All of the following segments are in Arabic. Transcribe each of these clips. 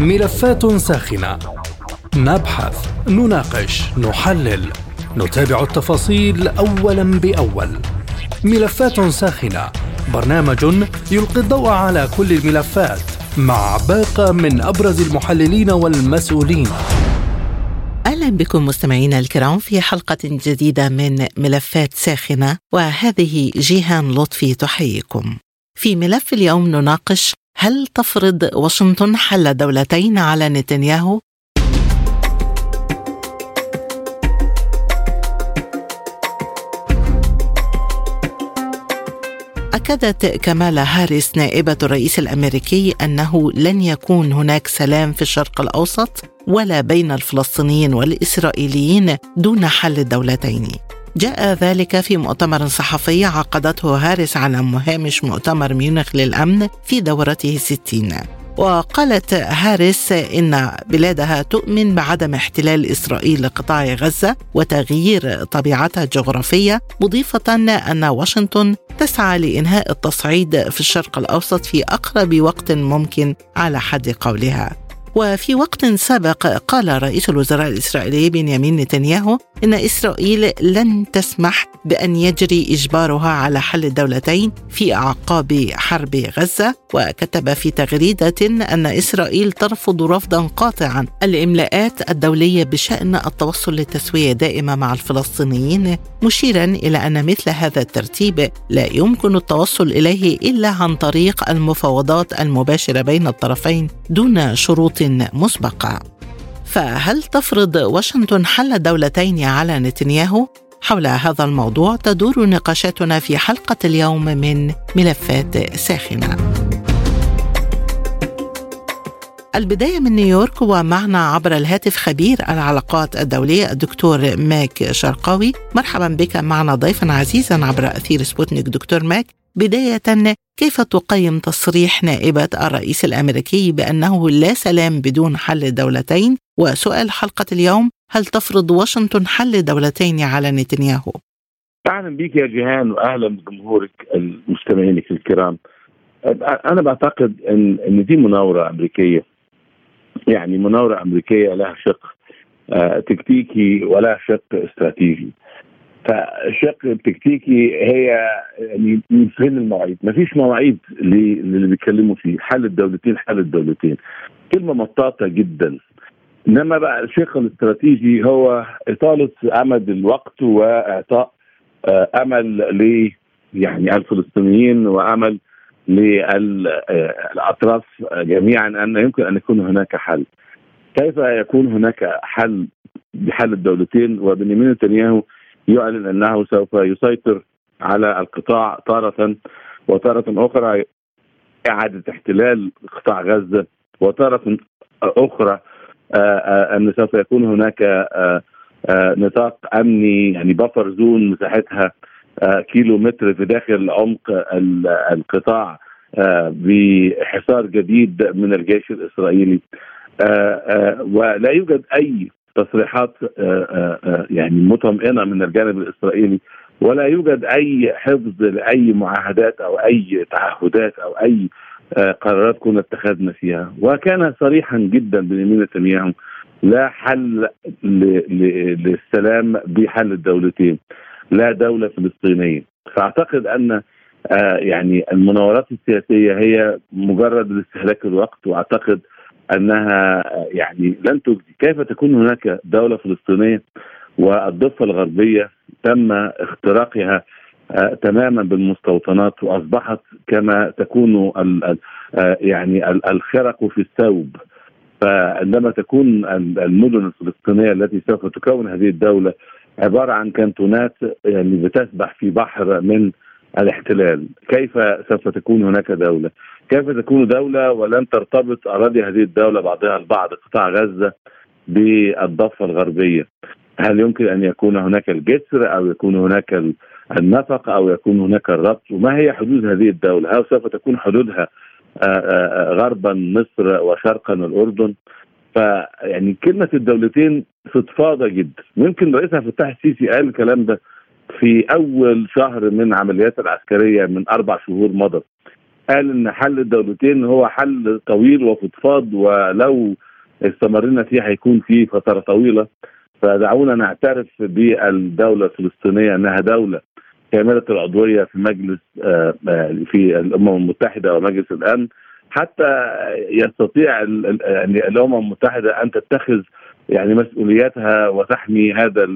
ملفات ساخنة. نبحث نناقش نحلل. نتابع التفاصيل اولا بأول. ملفات ساخنة. برنامج يلقي الضوء على كل الملفات مع باقة من أبرز المحللين والمسؤولين. أهلا بكم مستمعينا الكرام في حلقة جديدة من ملفات ساخنة وهذه جيهان لطفي تحييكم. في ملف اليوم نناقش هل تفرض واشنطن حل دولتين على نتنياهو؟ أكدت كمالا هاريس نائبة الرئيس الأمريكي أنه لن يكون هناك سلام في الشرق الأوسط ولا بين الفلسطينيين والإسرائيليين دون حل الدولتين. جاء ذلك في مؤتمر صحفي عقدته هاريس على مهامش مؤتمر ميونخ للأمن في دورته الستين وقالت هاريس إن بلادها تؤمن بعدم احتلال إسرائيل لقطاع غزة وتغيير طبيعتها الجغرافية مضيفة أن واشنطن تسعى لإنهاء التصعيد في الشرق الأوسط في أقرب وقت ممكن على حد قولها. وفي وقت سابق قال رئيس الوزراء الإسرائيلي بنيامين نتنياهو إن إسرائيل لن تسمح بأن يجري إجبارها على حل الدولتين في أعقاب حرب غزة. وكتب في تغريدة أن إسرائيل ترفض رفضا قاطعا الإملاءات الدولية بشأن التوصل لتسوية دائمة مع الفلسطينيين مشيرا إلى أن مثل هذا الترتيب لا يمكن التوصل إليه إلا عن طريق المفاوضات المباشرة بين الطرفين دون شروط مسبقة فهل تفرض واشنطن حل دولتين على نتنياهو؟ حول هذا الموضوع تدور نقاشاتنا في حلقة اليوم من ملفات ساخنة. البداية من نيويورك ومعنا عبر الهاتف خبير العلاقات الدولية الدكتور ماك شرقاوي مرحبا بك معنا ضيفا عزيزا عبر أثير سبوتنيك دكتور ماك بداية كيف تقيم تصريح نائبة الرئيس الأمريكي بأنه لا سلام بدون حل دولتين وسؤال حلقة اليوم هل تفرض واشنطن حل دولتين على نتنياهو؟ أهلا بك يا جيهان واهلا بجمهورك المستمعين الكرام. أنا بعتقد إن إن دي مناورة أمريكية يعني مناوره أمريكية لها شق آه، تكتيكي ولها شق استراتيجي. فالشق التكتيكي هي يعني فين المواعيد؟ ما فيش مواعيد اللي بيتكلموا فيه حل الدولتين حل الدولتين كلمة مطاطة جدا إنما بقى الشق الاستراتيجي هو إطالة أمد الوقت وإعطاء آه، أمل ل يعني الفلسطينيين وأمل للأطراف جميعا أن يمكن أن يكون هناك حل. كيف يكون هناك حل بحل الدولتين وبنيامين نتنياهو يعلن أنه سوف يسيطر على القطاع تارة وتارة أخرى إعادة احتلال قطاع غزة وتارة أخرى آه، آه، أن سوف يكون هناك آه، نطاق أمني يعني بفر زون مساحتها كيلو متر في داخل عمق القطاع بحصار جديد من الجيش الإسرائيلي. ولا يوجد أي تصريحات يعني مطمئنة من الجانب الإسرائيلي ولا يوجد أي حفظ لأي معاهدات أو أي تعهدات أو أي قرارات كنا اتخذنا فيها. وكان صريحا جدا بنيامين نتنياهو لا حل للسلام بحل الدولتين. لا دولة فلسطينية. فأعتقد أن يعني المناورات السياسية هي مجرد لاستهلاك الوقت وأعتقد أنها يعني لن تجدي كيف تكون هناك دولة فلسطينية والضفة الغربية تم اختراقها آه تماما بالمستوطنات وأصبحت كما تكون آه يعني الخرق في الثوب. فعندما تكون المدن الفلسطينية التي سوف تكون هذه الدولة عبارة عن كانتونات يعني بتسبح في بحر من الاحتلال كيف سوف تكون هناك دولة كيف تكون دولة ولن ترتبط أراضي هذه الدولة بعضها البعض قطاع غزة بالضفة الغربية هل يمكن أن يكون هناك الجسر أو يكون هناك النفق أو يكون هناك الربط وما هي حدود هذه الدولة؟ هل سوف تكون حدودها غربا مصر وشرقا الأردن؟ فيعني كلمة الدولتين فضفاضه جدا، ممكن رئيس عبد الفتاح السيسي قال الكلام ده في أول شهر من عمليات العسكرية من أربع شهور مضت. قال إن حل الدولتين هو حل طويل وفضفاض ولو استمرنا فيه هيكون فيه فترة طويلة. فدعونا نعترف بالدولة الفلسطينية إنها دولة كاملة العضوية في مجلس آه، آه، في الأمم المتحدة ومجلس الأمن. حتى يستطيع يعني الأمم المتحدة أن تتخذ يعني مسؤولياتها وتحمي هذا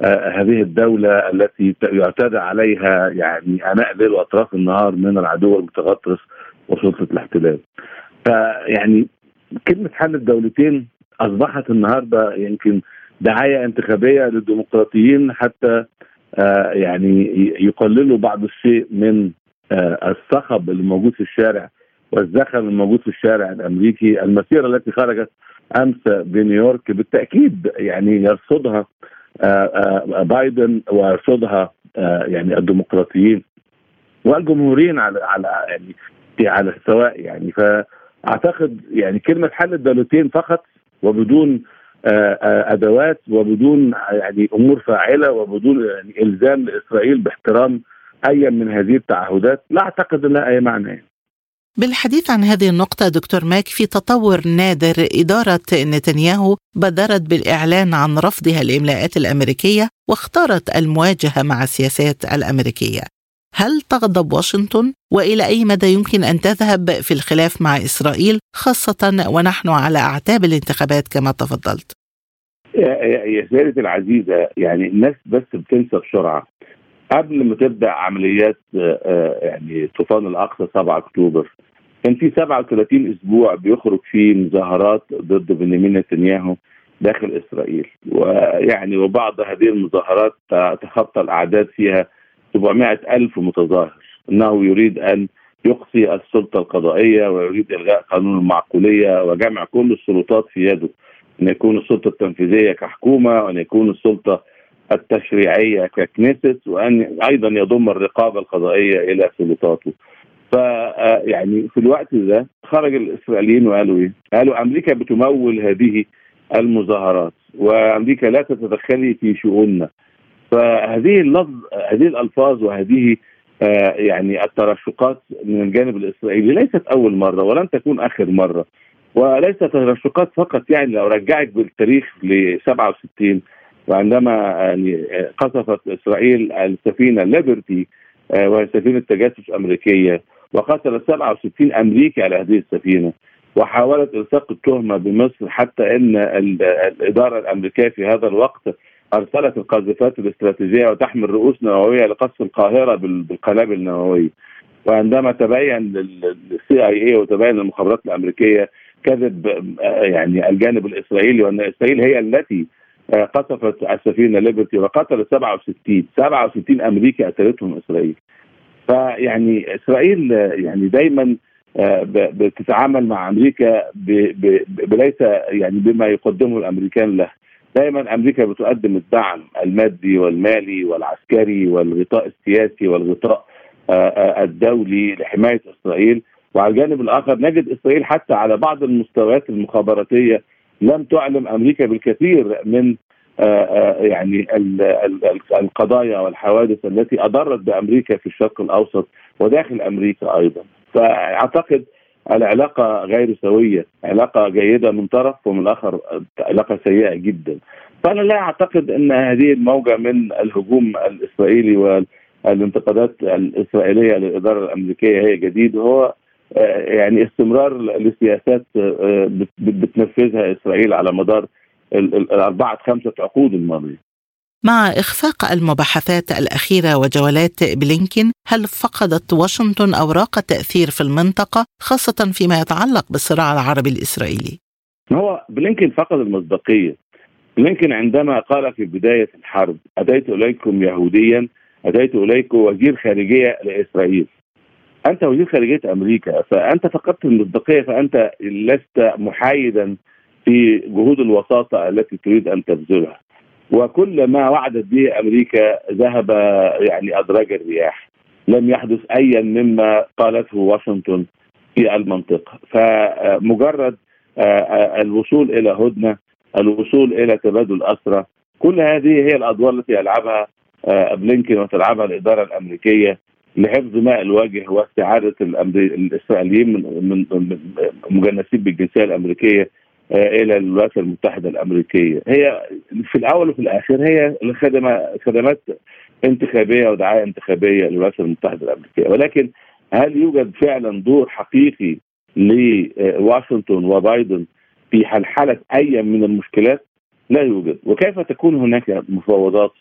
آه، هذه الدولة التي يعتدى عليها يعني أناء الليل وأطراف النهار من العدو المتغطرس وسلطة الاحتلال. فيعني كلمة حل الدولتين أصبحت النهاردة يمكن دعاية انتخابية للديمقراطيين حتى آه، يعني يقللوا بعض الشيء من آه، الصخب اللي موجود في الشارع. والزخم الموجود في الشارع الأمريكي المسيرة التي خرجت أمس بنيويورك بالتأكيد يعني يرصدها آه، آه، بايدن ويرصدها آه، يعني الديمقراطيين والجمهوريين على على يعني على السواء يعني فأعتقد يعني كلمة حل الدولتين فقط وبدون أدوات وبدون يعني أمور فاعلة وبدون يعني إلزام لإسرائيل باحترام أي من هذه التعهدات لا أعتقد لها أي معنى يعني. بالحديث عن هذه النقطة دكتور ماك في تطور نادر إدارة نتنياهو بادرت بالإعلان عن رفضها الإملاءات الأمريكية واختارت المواجهة مع السياسات الأمريكية. هل تغضب واشنطن؟ وإلى أي مدى يمكن أن تذهب في الخلاف مع إسرائيل خاصة ونحن على أعتاب الانتخابات كما تفضلت؟ يا سيدتي العزيزة يعني الناس بس بتنسى بسرعة. قبل ما تبدأ عمليات آه، آه، يعني طوفان الأقصى 7 أكتوبر كان في 37 أسبوع بيخرج فيه مظاهرات ضد بنيامين نتنياهو داخل إسرائيل. ويعني وبعض هذه المظاهرات تخطى الأعداد فيها 700 ألف متظاهر. إنه يريد أن يقصي السلطة القضائية ويريد إلغاء قانون المعقولية وجمع كل السلطات في يده. أن يكون السلطة التنفيذية كحكومة وأن يكون السلطة التشريعية ككنيست وأن أيضا يضم الرقابة القضائية إلى سلطاته. ف يعني في الوقت ده خرج الإسرائيليين وقالوا إيه؟ قالوا أمريكا بتمول هذه المظاهرات وأمريكا لا تتدخلي في شؤوننا. فهذه اللفظ هذه الألفاظ وهذه يعني الترشقات من الجانب الإسرائيلي ليست أول مرة ولن تكون آخر مرة وليست ترشقات فقط يعني لو رجعك بالتاريخ ل 67 وعندما يعني قصفت إسرائيل السفينة ليبرتي آه، وهي سفينة تجسس أمريكية وقتلت 67 أمريكي على هذه السفينة وحاولت إلصاق التهمة بمصر حتى إن الإدارة الأمريكية في هذا الوقت أرسلت القاذفات الاستراتيجية وتحمل رؤوس نووية لقصف القاهرة بالقنابل النوويه وعندما تبين للسي اي اي وتبين للمخابرات الأمريكية كذب آه، يعني الجانب الإسرائيلي وأن إسرائيل هي التي آه، قصفت السفينة ليبرتي وقتلت 67 67 أمريكي قتلتهم إسرائيل. فيعني إسرائيل يعني دايما آه، بتتعامل مع أمريكا بليس يعني بما يقدمه الأمريكان له. دائما أمريكا بتقدم الدعم المادي والمالي والعسكري والغطاء السياسي والغطاء آه، الدولي لحماية إسرائيل. وعلى الجانب الآخر نجد إسرائيل حتى على بعض المستويات المخابراتية لم تعلم أمريكا بالكثير من آه، آه، يعني القضايا والحوادث التي أضرت بأمريكا في الشرق الأوسط وداخل أمريكا أيضا. فأعتقد العلاقة غير سوية علاقة جيدة من طرف ومن الآخر علاقة سيئة جدا. فأنا لا أعتقد إن هذه الموجة من الهجوم الإسرائيلي والانتقادات الإسرائيلية للإدارة الأمريكية هي جديد. هو يعني استمرار لسياسات آه، بتنفذها إسرائيل على مدار الأربعة خمسة عقود الماضية. مع إخفاق المباحثات الأخيرة وجولات بلينكين، هل فقدت واشنطن أوراق التاثير في المنطقة خاصة فيما يتعلق بالصراع العربي الإسرائيلي؟ هو بلينكين فقد المصداقية. بلينكين عندما قال في بداية الحرب: أتيت إليكم يهوديا أتيت إليكم وزير خارجية لإسرائيل. أنت وزير خارجية أمريكا فأنت فقدت المصداقية فأنت لست محايدا في جهود الوساطة التي تريد أن تبذلها. وكل ما وعدت به أمريكا ذهب يعني أدراج الرياح. لم يحدث ايا مما قالته واشنطن في المنطقة. فمجرد آه، آه، الوصول إلى هدنة الوصول إلى تبادل اسرى كل هذه هي الأدوار التي يلعبها آه، بلينكن وتلعبها الإدارة الأمريكية. لحفظ ماء الوجه واستعاده الإسرائيليين من من مجنسين بالجنسية الأمريكية إلى الولايات المتحدة الأمريكية. هي في الأول وفي الآخر هي خدمات انتخابية ودعاية انتخابية للولايات المتحدة الأمريكية. ولكن هل يوجد فعلا دور حقيقي لواشنطن وبايدن في حلحله أي من المشكلات؟ لا يوجد، وكيف تكون هناك مفاوضات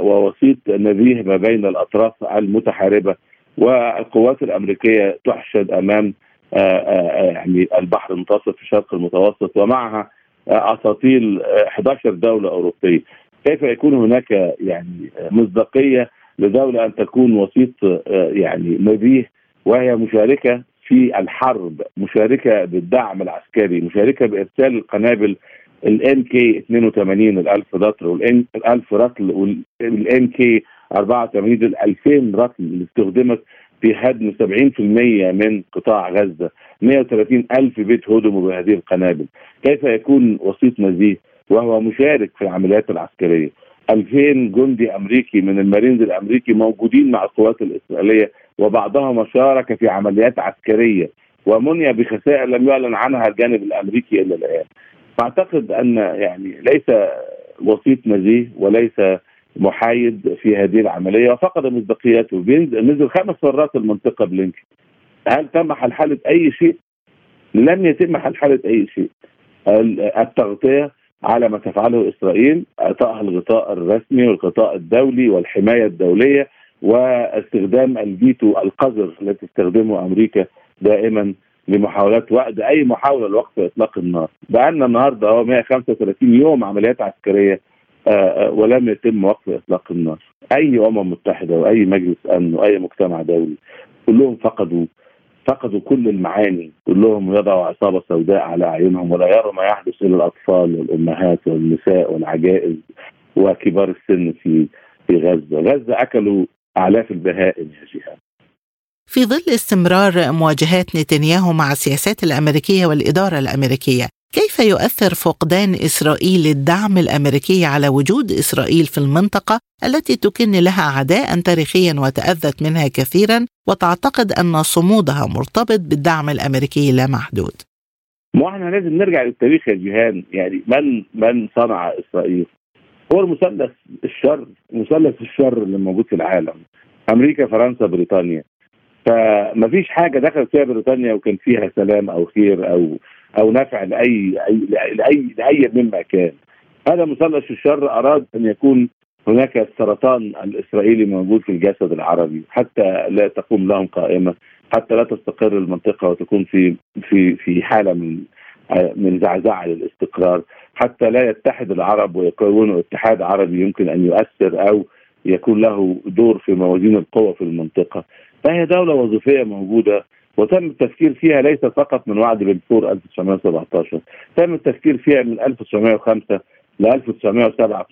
ووسيط نزيه ما بين الأطراف المتحاربة والقوات الأمريكية تحشد أمام آه، آه، يعني البحر المتوسط في الشرق المتوسط ومعها أساطيل 11 دولة أوروبية. كيف يكون هناك يعني مصداقية لدولة أن تكون وسيط آه، يعني نزيه وهي مشاركة في الحرب مشاركة بالدعم العسكري مشاركة بإرسال القنابل الان كي 82 ال 1000 رطل والان 1000 رطل وال MK 84 ال 2000 رطل اللي استخدمت في هدم 70% من قطاع غزة. 130 ألف بيت هدموا بهذه القنابل. كيف يكون وسيط نزيه وهو مشارك في العمليات العسكرية. 2000 جندي أمريكي من المارينز الأمريكي موجودين مع القوات الإسرائيلية وبعضهم شارك في عمليات عسكرية. ومني بخسائر لم يعلن عنها الجانب الأمريكي إلى الآن. فأعتقد أن يعني ليس وسيط نزيه وليس محايد في هذه العملية وفقد مصداقيته نزل خمس مرات المنطقة بلينكن هل تم حلحله أي شيء؟ لم يتم حلحله أي شيء التغطية على ما تفعله إسرائيل اعطائها الغطاء الرسمي والغطاء الدولي والحماية الدولية واستخدام الفيتو القذر التي تستخدمه أمريكا دائما لمحاولات وقت أي محاولة لوقف إطلاق النار. بقالنا النهارده هو 135 يوم عمليات عسكرية آه، آه، ولم يتم وقف إطلاق النار. أي أمم متحدة وأي مجلس أمن وأي مجتمع دولي كلهم فقدوا فقدوا كل المعاني. كلهم يضعوا عصابة سوداء على أعينهم ولا يروا ما يحدث إلى الأطفال والأمهات والنساء والعجائز وكبار السن في في غزة، غزة أكلوا الاف البهائم يا جهاد. في ظل استمرار مواجهات نتنياهو مع السياسات الأمريكية والإدارة الأمريكية، كيف يؤثر فقدان إسرائيل الدعم الأمريكي على وجود إسرائيل في المنطقة التي تكن لها عداء تاريخيا وتأذت منها كثيرا وتعتقد أن صمودها مرتبط بالدعم الأمريكي لا محدود؟ ما إحنا لازم نرجع للتاريخ يا جيهان يعني من من صنع إسرائيل؟ هو المثلث الشر مثلث الشر اللي موجود في العالم أمريكا فرنسا بريطانيا فما فيش حاجة دخلت فيها بريطانيا وكان فيها سلام أو خير أو أو نفع لأي لأي لأي مما كان هذا مثلث الشر أراد أن يكون هناك السرطان الإسرائيلي موجود في الجسد العربي حتى لا تقوم لهم قائمة حتى لا تستقر المنطقة وتكون في في في حالة من من زعزعة للاستقرار حتى لا يتحد العرب ويكونوا اتحاد عربي يمكن أن يؤثر أو يكون له دور في موازين القوى في المنطقة. فهي دولة وظيفية موجودة وتم التفكير فيها ليس فقط من وعد بلفور 1917 تم التفكير فيها من 1905 ل 1907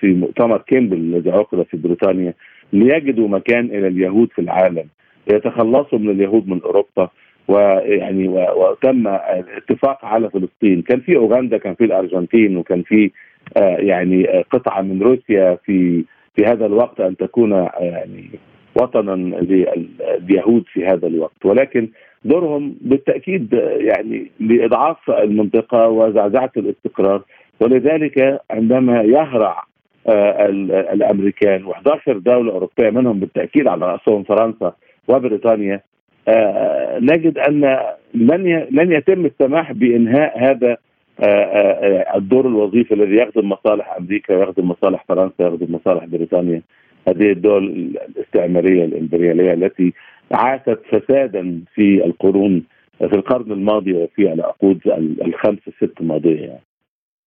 في مؤتمر كيمبل الذي عقد في بريطانيا ليجدوا مكان إلى اليهود في العالم ليتخلصوا من اليهود من أوروبا ويعني وتم الاتفاق على فلسطين. كان في أوغندا كان في الأرجنتين وكان في آه، يعني قطعة من روسيا في في هذا الوقت أن تكون يعني وطنا لليهود في هذا الوقت. ولكن دورهم بالتأكيد يعني لإضعاف المنطقة وزعزعة الاستقرار. ولذلك عندما يهرع آه، الأمريكان و11 دولة أوروبية منهم بالتأكيد على رأسهم فرنسا وبريطانيا آه، نجد أن لن لن يتم السماح بإنهاء هذا آه، الدور الوظيفي الذي يخدم مصالح أمريكا ويخدم مصالح فرنسا ويخدم مصالح بريطانيا. هذه الدول الاستعمارية الإمبريالية التي عاشت فسادا في القرون في القرن الماضي وفي العقود الخمس الست الماضيه يعني.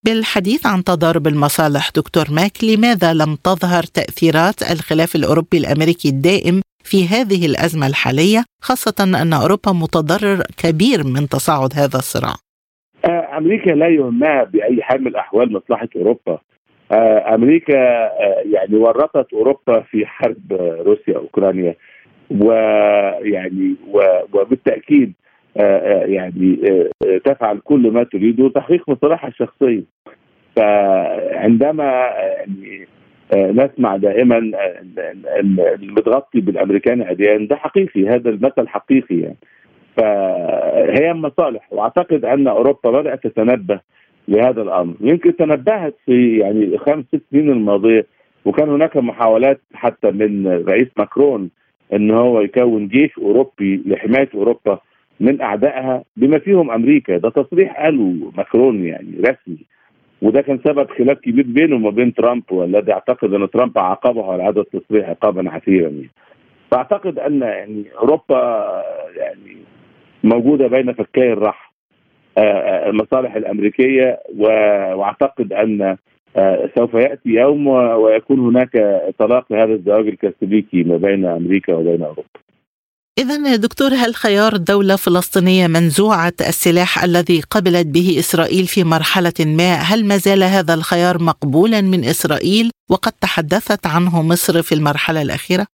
بالحديث عن تضارب المصالح دكتور ماك لماذا لم تظهر تأثيرات الخلاف الأوروبي الأمريكي الدائم في هذه الأزمة الحالية خاصة أن أوروبا متضرر كبير من تصاعد هذا الصراع آه، أمريكا لا يهمها بأي حال من الأحوال مصلحة أوروبا أمريكا آه، يعني ورطت أوروبا في حرب روسيا اوكرانيا ويعني وبالتأكيد آه، يعني تفعل كل ما تريده تحقيق مصالحها الشخصية. فعندما يعني نسمع دائما المتغطي بالأمريكان عديان ده حقيقي هذا المثل حقيقي يعني. فهي مصالح وأعتقد أن أوروبا بدأت تتنبه لهذا الأمر. يمكن تنبهت في يعني خمس ست سنين الماضية وكان هناك محاولات حتى من رئيس ماكرون إن هو يكون جيش أوروبي لحماية أوروبا من أعدائها بما فيهم أمريكا. ده تصريح قاله ماكرون يعني رسمي. وده كان سبب خلاف كبير بينه وما بين ترامب والذي أعتقد إن ترامب عاقبه على هذا التصريح عقابا عسيرا يعني. فأعتقد أن يعني أوروبا يعني موجودة بين فكي الرحم. المصالح الأمريكية وأعتقد أن آه، سوف يأتي يوم ويكون هناك طلاق لهذا الزواج الكاثوليكي ما بين أمريكا وبين أوروبا. إذا دكتور هل خيار دولة فلسطينية منزوعة السلاح الذي قبلت به إسرائيل في مرحلة ما هل ما زال هذا الخيار مقبولا من إسرائيل وقد تحدثت عنه مصر في المرحلة الأخيرة؟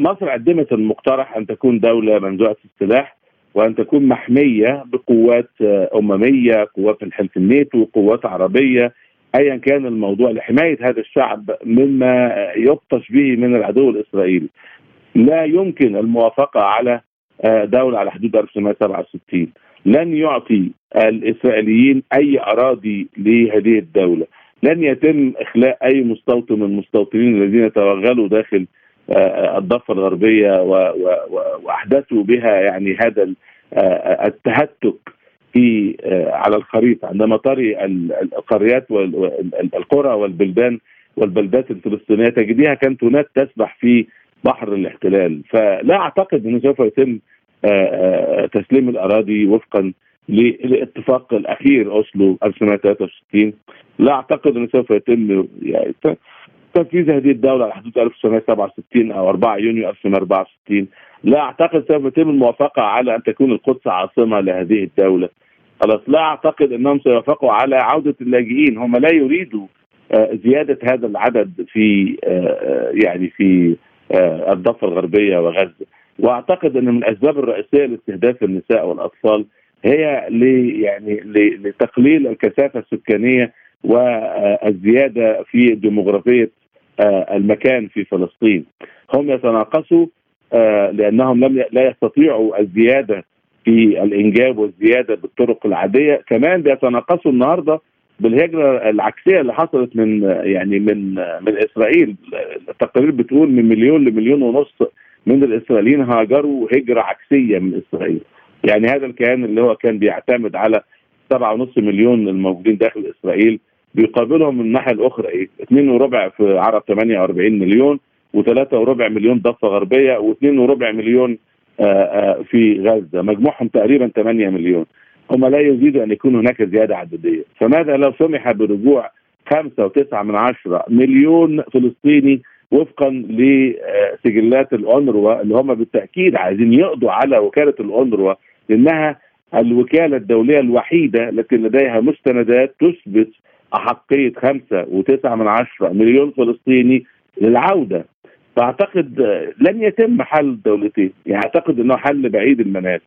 مصر قدمت المقترح أن تكون دولة منزوعة السلاح وأن تكون محمية بقوات أممية، قوات الحلف الناتو، قوات عربية، ايا كان الموضوع لحماية هذا الشعب مما يبطش به من العدو الإسرائيلي. لا يمكن الموافقة على دوله على حدود 1967 لن يعطي الإسرائيليين أي أراضي لهذه الدولة لن يتم إخلاء أي مستوطن من المستوطنين الذين توغلوا داخل الضفة الغربية وأحدثوا بها يعني هذا التهتك في على الخريطة عندما تري القريات والقرى والبلدان والبلدات الفلسطينية تجديها كانت هناك تسبح في بحر الاحتلال. فلا أعتقد أنه سوف يتم تسليم الأراضي وفقا للاتفاق الأخير أوسلو 1963 لا أعتقد أنه سوف يتم يعني تنفيذ هذه الدولة على حدود 1967 أو 4 يونيو 1964 لا أعتقد سوف يتم الموافقة على أن تكون القدس عاصمة لهذه الدولة. خلاص لا أعتقد أنهم سيوافقوا على عودة اللاجئين. هم لا يريدوا زيادة هذا العدد في يعني في الضفة الغربية وغزة. وأعتقد أن من الاسباب الرئيسية لاستهداف النساء والأطفال هي ل يعني لتقليل الكثافة السكانية والزيادة في ديموغرافية المكان في فلسطين. هم يتناقصوا لأنهم لم لا يستطيعوا الزيادة في الإنجاب والزيادة بالطرق العادية. كمان بيتناقصوا النهارده بالهجرة العكسية اللي حصلت من يعني من من إسرائيل. التقارير بتقول من مليون لمليون ونص من الإسرائيليين هاجروا هجرة عكسية من إسرائيل. يعني هذا الكيان اللي هو كان بيعتمد على سبعة ونص مليون الموجودين داخل إسرائيل بيقابلهم من الناحية الأخرى. إيه؟ اثنين وربع في عرب 48 مليون وثلاثة وربع مليون ضفة غربية واثنين وربع مليون في غزة. مجموعهم تقريبا 8 مليون. هم لا يريدوا أن يكون هناك زيادة عددية. فماذا لو سمح برجوع خمسة وتسعة من عشرة مليون فلسطيني وفقا لسجلات الأونروا اللي هم بالتأكيد عايزين يقضوا على وكالة الأونروا لأنها الوكالة الدولية الوحيدة التي لديها مستندات تثبت أحقية خمسة وتسعة من عشرة مليون فلسطيني للعودة. فأعتقد لن يتم حل الدولتين يعني أعتقد إنه حل بعيد المنال.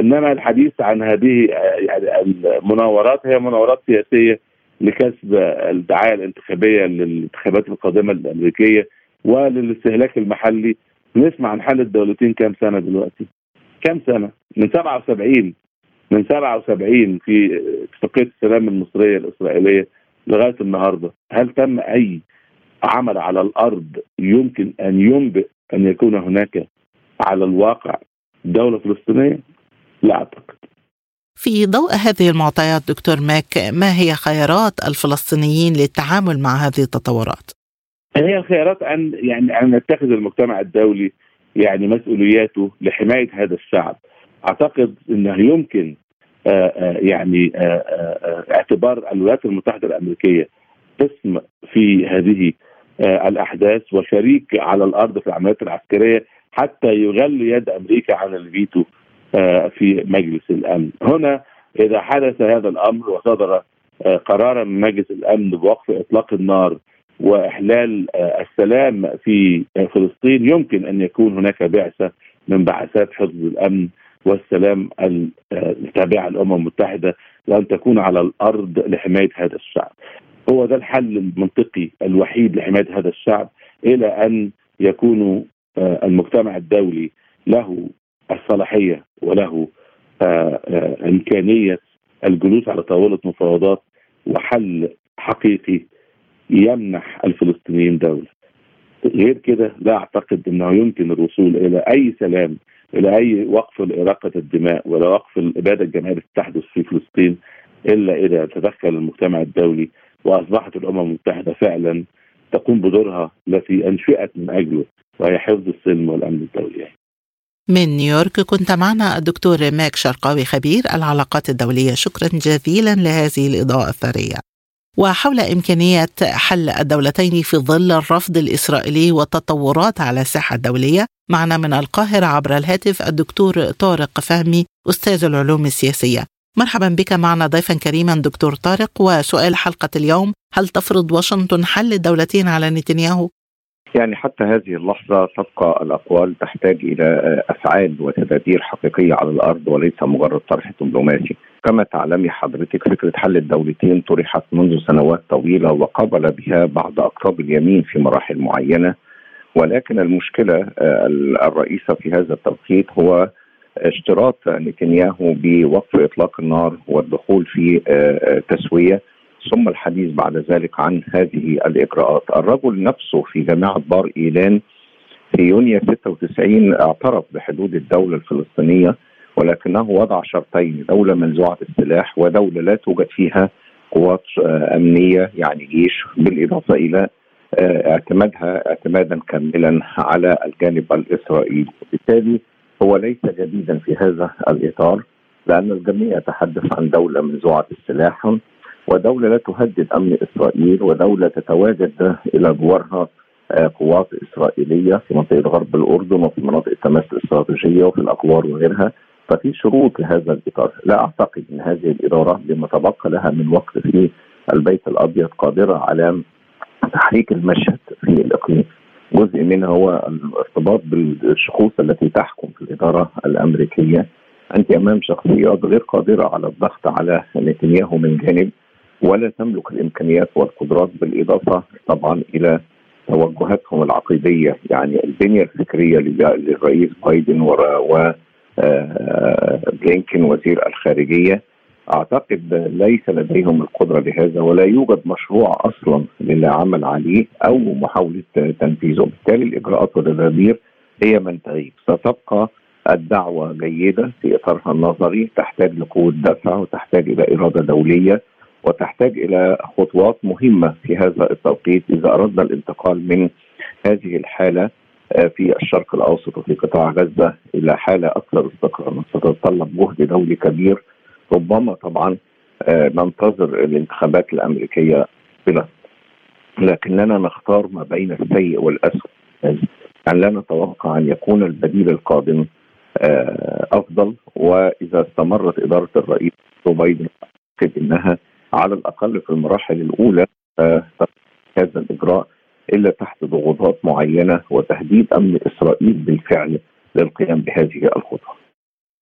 إنما الحديث عن هذه يعني المناورات هي مناورات سياسية لكسب الدعاية الانتخابية للانتخابات القادمة الأمريكية وللاستهلاك المحلي. نسمع عن حل الدولتين كم سنة دلوقتي؟ كم سنة؟ من 77 من 77 في اتفاقيه السلام المصرية الإسرائيلية لغاية النهارده هل تم أي عمل على الأرض يمكن أن ينبئ أن يكون هناك على الواقع دولة فلسطينية؟ لا أعتقد. في ضوء هذه المعطيات دكتور ماك ما هي خيارات الفلسطينيين للتعامل مع هذه التطورات؟ هي الخيارات أن يعني أن يتخذ المجتمع الدولي يعني مسؤولياته لحماية هذا الشعب. أعتقد إنه يمكن آآ آآ يعني آآ اعتبار الولايات المتحدة الأمريكية قسم في هذه الأحداث وشريك على الأرض في العمليات العسكرية حتى يغلي يد أمريكا عن الفيتو في مجلس الأمن. هنا إذا حدث هذا الأمر وصدر قرارا من مجلس الأمن بوقف إطلاق النار وإحلال السلام في فلسطين يمكن أن يكون هناك بعثة من بعثات حزب الأمن والسلام التابعه للامم المتحدة وان تكون على الأرض لحماية هذا الشعب. هو ده الحل المنطقي الوحيد لحماية هذا الشعب إلى أن يكون آه، المجتمع الدولي له الصلاحية وله آه، آه، إمكانية الجلوس على طاولة مفاوضات وحل حقيقي يمنح الفلسطينيين دولة. غير كده لا أعتقد إنه يمكن الوصول إلى أي سلام إلى أي وقف لإراقة الدماء ولا وقف الاباده التي تحدث في فلسطين إلا إذا تدخل المجتمع الدولي وأصبحت الأمم المتحدة فعلا تقوم بدورها التي أنشئت من أجله وهي حفظ السلم والأمن الدولي. من نيويورك كنت معنا الدكتور ماك شرقاوي خبير العلاقات الدولية شكرا جزيلا لهذه الإضاءة الثرية. وحول إمكانية حل الدولتين في ظل الرفض الإسرائيلي والتطورات على الساحة الدولية. معنا من القاهرة عبر الهاتف الدكتور طارق فهمي أستاذ العلوم السياسية. مرحبا بك معنا ضيفا كريما دكتور طارق. وسؤال حلقة اليوم هل تفرض واشنطن حل الدولتين على نتنياهو؟ يعني حتى هذه اللحظة تبقى الأقوال تحتاج إلى أفعال وتدابير حقيقية على الأرض وليس مجرد طرح دبلوماسي. كما تعلمي حضرتك فكرة حل الدولتين طرحت منذ سنوات طويلة وقابل بها بعض أقطاب اليمين في مراحل معينة. ولكن المشكلة آه، الرئيسة في هذا التوقيت هو اشتراط نتنياهو بوقف إطلاق النار والدخول في آه، آه، تسوية. ثم الحديث بعد ذلك عن هذه الإجراءات. الرجل نفسه في جامعة بار إيلان في يونيو 96 اعترف بحدود الدولة الفلسطينية ولكنه وضع شرطين دولة منزوعة السلاح ودولة لا توجد فيها قوات أمنية يعني جيش بالإضافة إلى آه، اعتمادها اعتمادا كاملا على الجانب الإسرائيلي. وبالتالي هو ليس جديدا في هذا الإطار لأن الجميع يتحدث عن دولة منزوعة السلاح. ودولة لا تهدد أمن إسرائيل ودولة تتواجد إلى جوارها آه، قوات إسرائيلية في منطقة غرب الأردن وفي مناطق التماس الاستراتيجية وفي الأقوار وغيرها. ففي شروط لهذا الإطار. لا أعتقد أن هذه الإدارة بما تبقى لها من وقت في البيت الأبيض قادرة على تحريك المشهد في الإقليم. جزء منها هو الارتباط بالشخوص التي تحكم في الإدارة الأمريكية. أنت أمام شخصيات غير قادرة على الضغط على نتنياهو من جانب ولا تملك الإمكانيات والقدرات بالإضافة طبعا إلى توجهاتهم العقيدية. يعني البنية الفكرية للرئيس بايدن و آه، بلينكن وزير الخارجية أعتقد ليس لديهم القدرة لهذا ولا يوجد مشروع أصلا للعمل عليه أو محاولة تنفيذه، بالتالي الإجراءات والتدابير هي من تغيب، ستبقى الدعوة جيدة في إطارها النظري تحتاج لقوة دفع وتحتاج إلى إرادة دولية وتحتاج إلى خطوات مهمة في هذا التوقيت إذا أردنا الانتقال من هذه الحالة آه، في الشرق الأوسط وفي قطاع غزة إلى حالة أكثر استقرارا ستتطلب جهد دولي كبير. ربما طبعا آه، ننتظر الانتخابات الأمريكية بلا. لكننا نختار ما بين السيء والأسوء. يعني لا نتوقع أن يكون البديل القادم آه، أفضل. وإذا استمرت إدارة الرئيس بايدن أعتقد إنها على الأقل في المراحل الأولى هذا الإجراء إلا تحت ضغوطات معينة وتهديد أمن إسرائيل بالفعل للقيام بهذه الخطوه.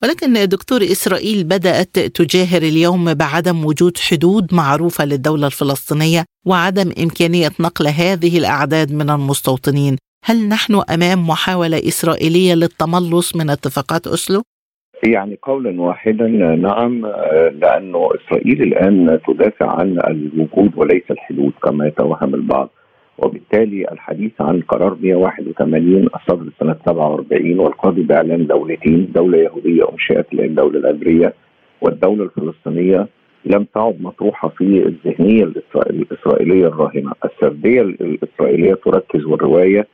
ولكن دكتور إسرائيل بدأت تجاهر اليوم بعدم وجود حدود معروفة للدولة الفلسطينية وعدم إمكانية نقل هذه الأعداد من المستوطنين، هل نحن أمام محاولة إسرائيلية للتملص من اتفاقات اسلو؟ يعني قولا واحدا نعم لأنه إسرائيل الآن تدافع عن الوجود وليس الحدود كما يتوهم البعض. وبالتالي الحديث عن قرار 181 الصدر سنة 47 والقاضي بإعلان دولتين دولة يهودية انشئت الدولة العبريه والدولة الفلسطينية لم تعد مطروحة في الذهنية الإسرائيلية الراهنة، السردية الإسرائيلية تركز والرواية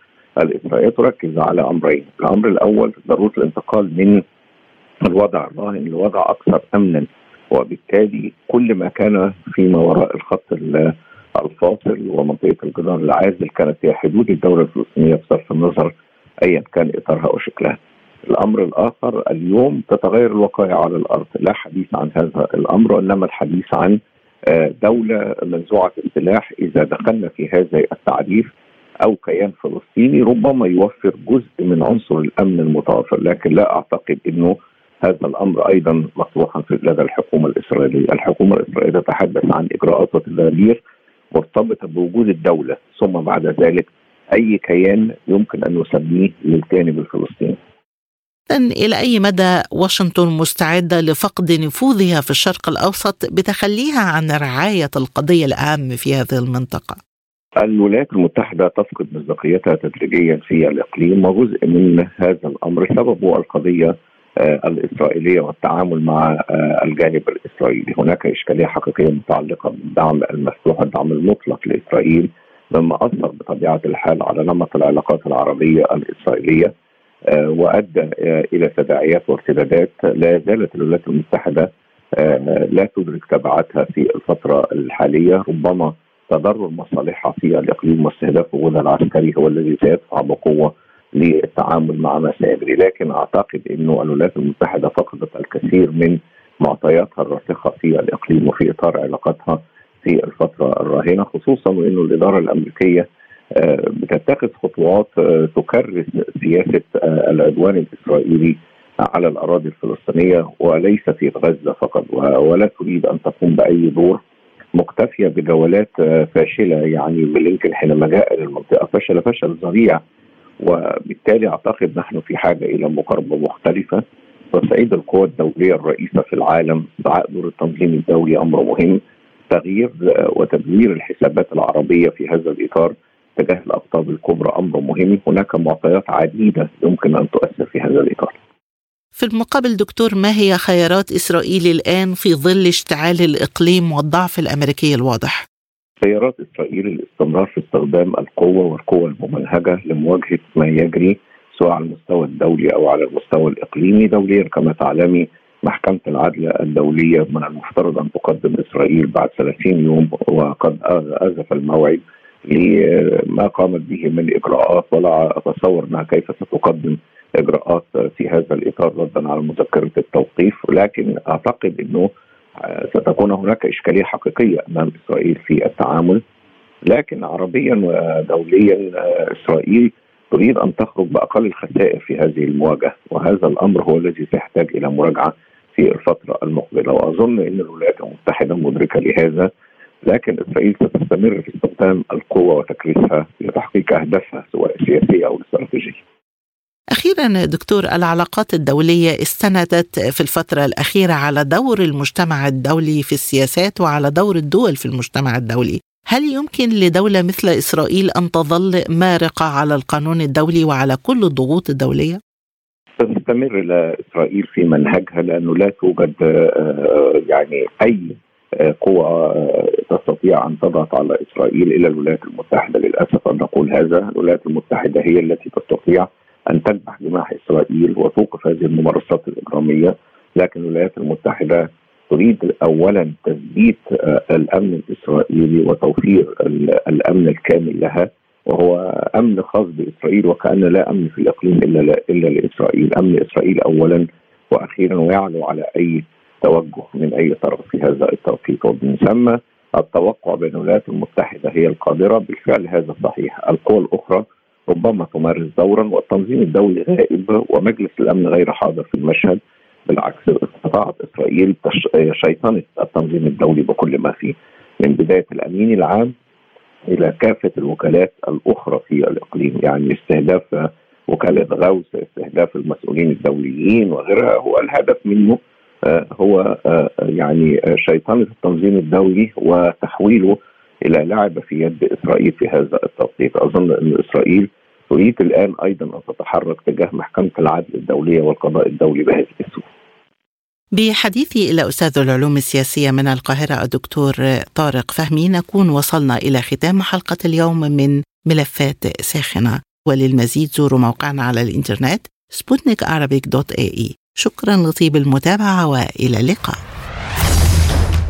الإسرائيلية تركز على أمرين، الأمر الأول ضرورة الانتقال من الوضع الراهن لوضع أكثر امنا وبالتالي كل ما كان فيما وراء الخط الفاصل ومنطقة الجدار العازل كانت هي حدود الدولة الفلسطينية بصرف النظر ايا كان إطارها أو شكلها. الأمر الآخر اليوم تتغير الوقائع على الأرض، لا حديث عن هذا الأمر وإنما الحديث عن آه، دولة منزوعة السلاح إذا دخلنا في هذا التعريف أو كيان فلسطيني ربما يوفر جزء من عنصر الأمن المتوفر لكن لا أعتقد إنه هذا الأمر أيضا مطروحا لدى الحكومة الإسرائيلية، الحكومة الإسرائيلية تتحدث عن إجراءات وتدابير مرتبطة بوجود الدولة ثم بعد ذلك أي كيان يمكن أن نسميه للجانب الفلسطيني. إلى أي مدى واشنطن مستعدة لفقد نفوذها في الشرق الأوسط بتخليها عن رعاية القضية الأهم في هذه المنطقة؟ الولايات المتحدة تفقد مصداقيتها تدريجيا في الإقليم وجزء من هذا الأمر سببه القضية آه، الإسرائيلية والتعامل مع آه، الجانب الإسرائيلي. هناك إشكالية حقيقية متعلقة بالدعم المفتوح الدعم المطلق لإسرائيل مما أثر بطبيعة الحال على نمط العلاقات العربية الإسرائيلية آه، وأدى إلى تداعيات وارتدادات لا زالت الولايات المتحدة لا تدرك تبعاتها في الفترة الحالية. ربما تضرر مصالحها في الإقليم واستهداف وجودها العسكري هو الذي سيدفع بقوة للتعامل مع مسائل لكن أعتقد انه الولايات المتحدة فقدت الكثير من معطياتها الراسخة في الإقليم وفي إطار علاقاتها في الفترة الراهنة خصوصا وانه الإدارة الأمريكية بتتخذ خطوات آه، تكرس سياسة آه، العدوان الإسرائيلي على الأراضي الفلسطينية وليس في غزة فقط ولا تريد أن تقوم بأي دور مكتفية بجولات آه، فاشلة يعني بلينكن حينما جاء إلى المنطقة فشل فشل ذريع وبالتالي أعتقد نحن في حاجة إلى مقاربة مختلفة. تصعيد القوى الدولية الرئيسة في العالم استدعاء دور التنظيم الدولي أمر مهم. تغيير وتدوير الحسابات العربية في هذا الإطار تجاه الاقطاب الكبرى أمر مهم. هناك معطيات عديدة يمكن أن تؤثر في هذا الإطار. في المقابل دكتور ما هي خيارات إسرائيل الآن في ظل اشتعال الإقليم والضعف الأمريكي الواضح؟ خيارات إسرائيل الاستمرار في استخدام القوة والقوة الممنهجه لمواجهة ما يجري سواء على المستوى الدولي أو على المستوى الإقليمي دوليا كما تعلمي محكمة العدل الدولية من المفترض أن تقدم إسرائيل بعد 30 يوم وقد أزف الموعد لما قامت به من إجراءات ولا اتصور انها كيف ستقدم إجراءات في هذا الإطار ردا على مذكرة التوقيف ولكن أعتقد إنه ستكون هناك إشكالية حقيقية أمام إسرائيل في التعامل لكن عربيا ودوليا إسرائيل تريد أن تخرج بأقل الخسائر في هذه المواجهة وهذا الأمر هو الذي سيحتاج إلى مراجعة في الفترة المقبلة وأظن إن الولايات المتحدة مدركة لهذا لكن إسرائيل ستستمر في استخدام القوة وتكريسها لتحقيق أهدافها سواء سياسية أو استراتيجية. أخيرا دكتور العلاقات الدولية استندت في الفترة الأخيرة على دور المجتمع الدولي في السياسات وعلى دور الدول في المجتمع الدولي هل يمكن لدولة مثل إسرائيل أن تظل مارقة على القانون الدولي وعلى كل الضغوط الدولية؟ ستستمر إسرائيل في منهجها لأنه لا توجد آه، يعني أي قوى تستطيع أن تضغط على إسرائيل إلى الولايات المتحدة للأسف أن نقول هذا الولايات المتحدة هي التي تستطيع أن تذبح جماح إسرائيل وتوقف هذه الممارسات الإجرامية لكن الولايات المتحدة تريد اولا تثبيت الأمن الإسرائيلي وتوفير الأمن الكامل لها وهو أمن خاص بإسرائيل وكأن لا أمن في الاقليم إلا إلا لإسرائيل، أمن إسرائيل اولا وأخيرا ويعلو على أي توجه من أي طرف في هذا التوقيت. ومن ثم التوقع بان الولايات المتحدة هي القادرة بالفعل هذا صحيح، القوى الأخرى ربما تمارس دورا والتنظيم الدولي غائب ومجلس الأمن غير حاضر في المشهد. بالعكس استطاعت إسرائيل شيطنه التنظيم الدولي بكل ما فيه. من بداية الأمين العام إلى كافة الوكالات الأخرى في الإقليم يعني استهداف وكالة غوث استهداف المسؤولين الدوليين وغيرها. هو الهدف منه آه، هو آه، يعني آه، شيطنه التنظيم الدولي وتحويله إلى لعب في يد إسرائيل في هذا التوقيت، أظن إن إسرائيل تريد الآن أيضا أن تتحرك تجاه محكمة العدل الدولية والقضاء الدولي بهذه الصورة. بحديثي إلى أستاذ العلوم السياسية من القاهرة الدكتور طارق فهمي نكون وصلنا إلى ختام حلقة اليوم من ملفات ساخنة. وللمزيد زوروا موقعنا على الإنترنت سبوتنيك dot ae. شكرا لطيب المتابعة وإلى اللقاء.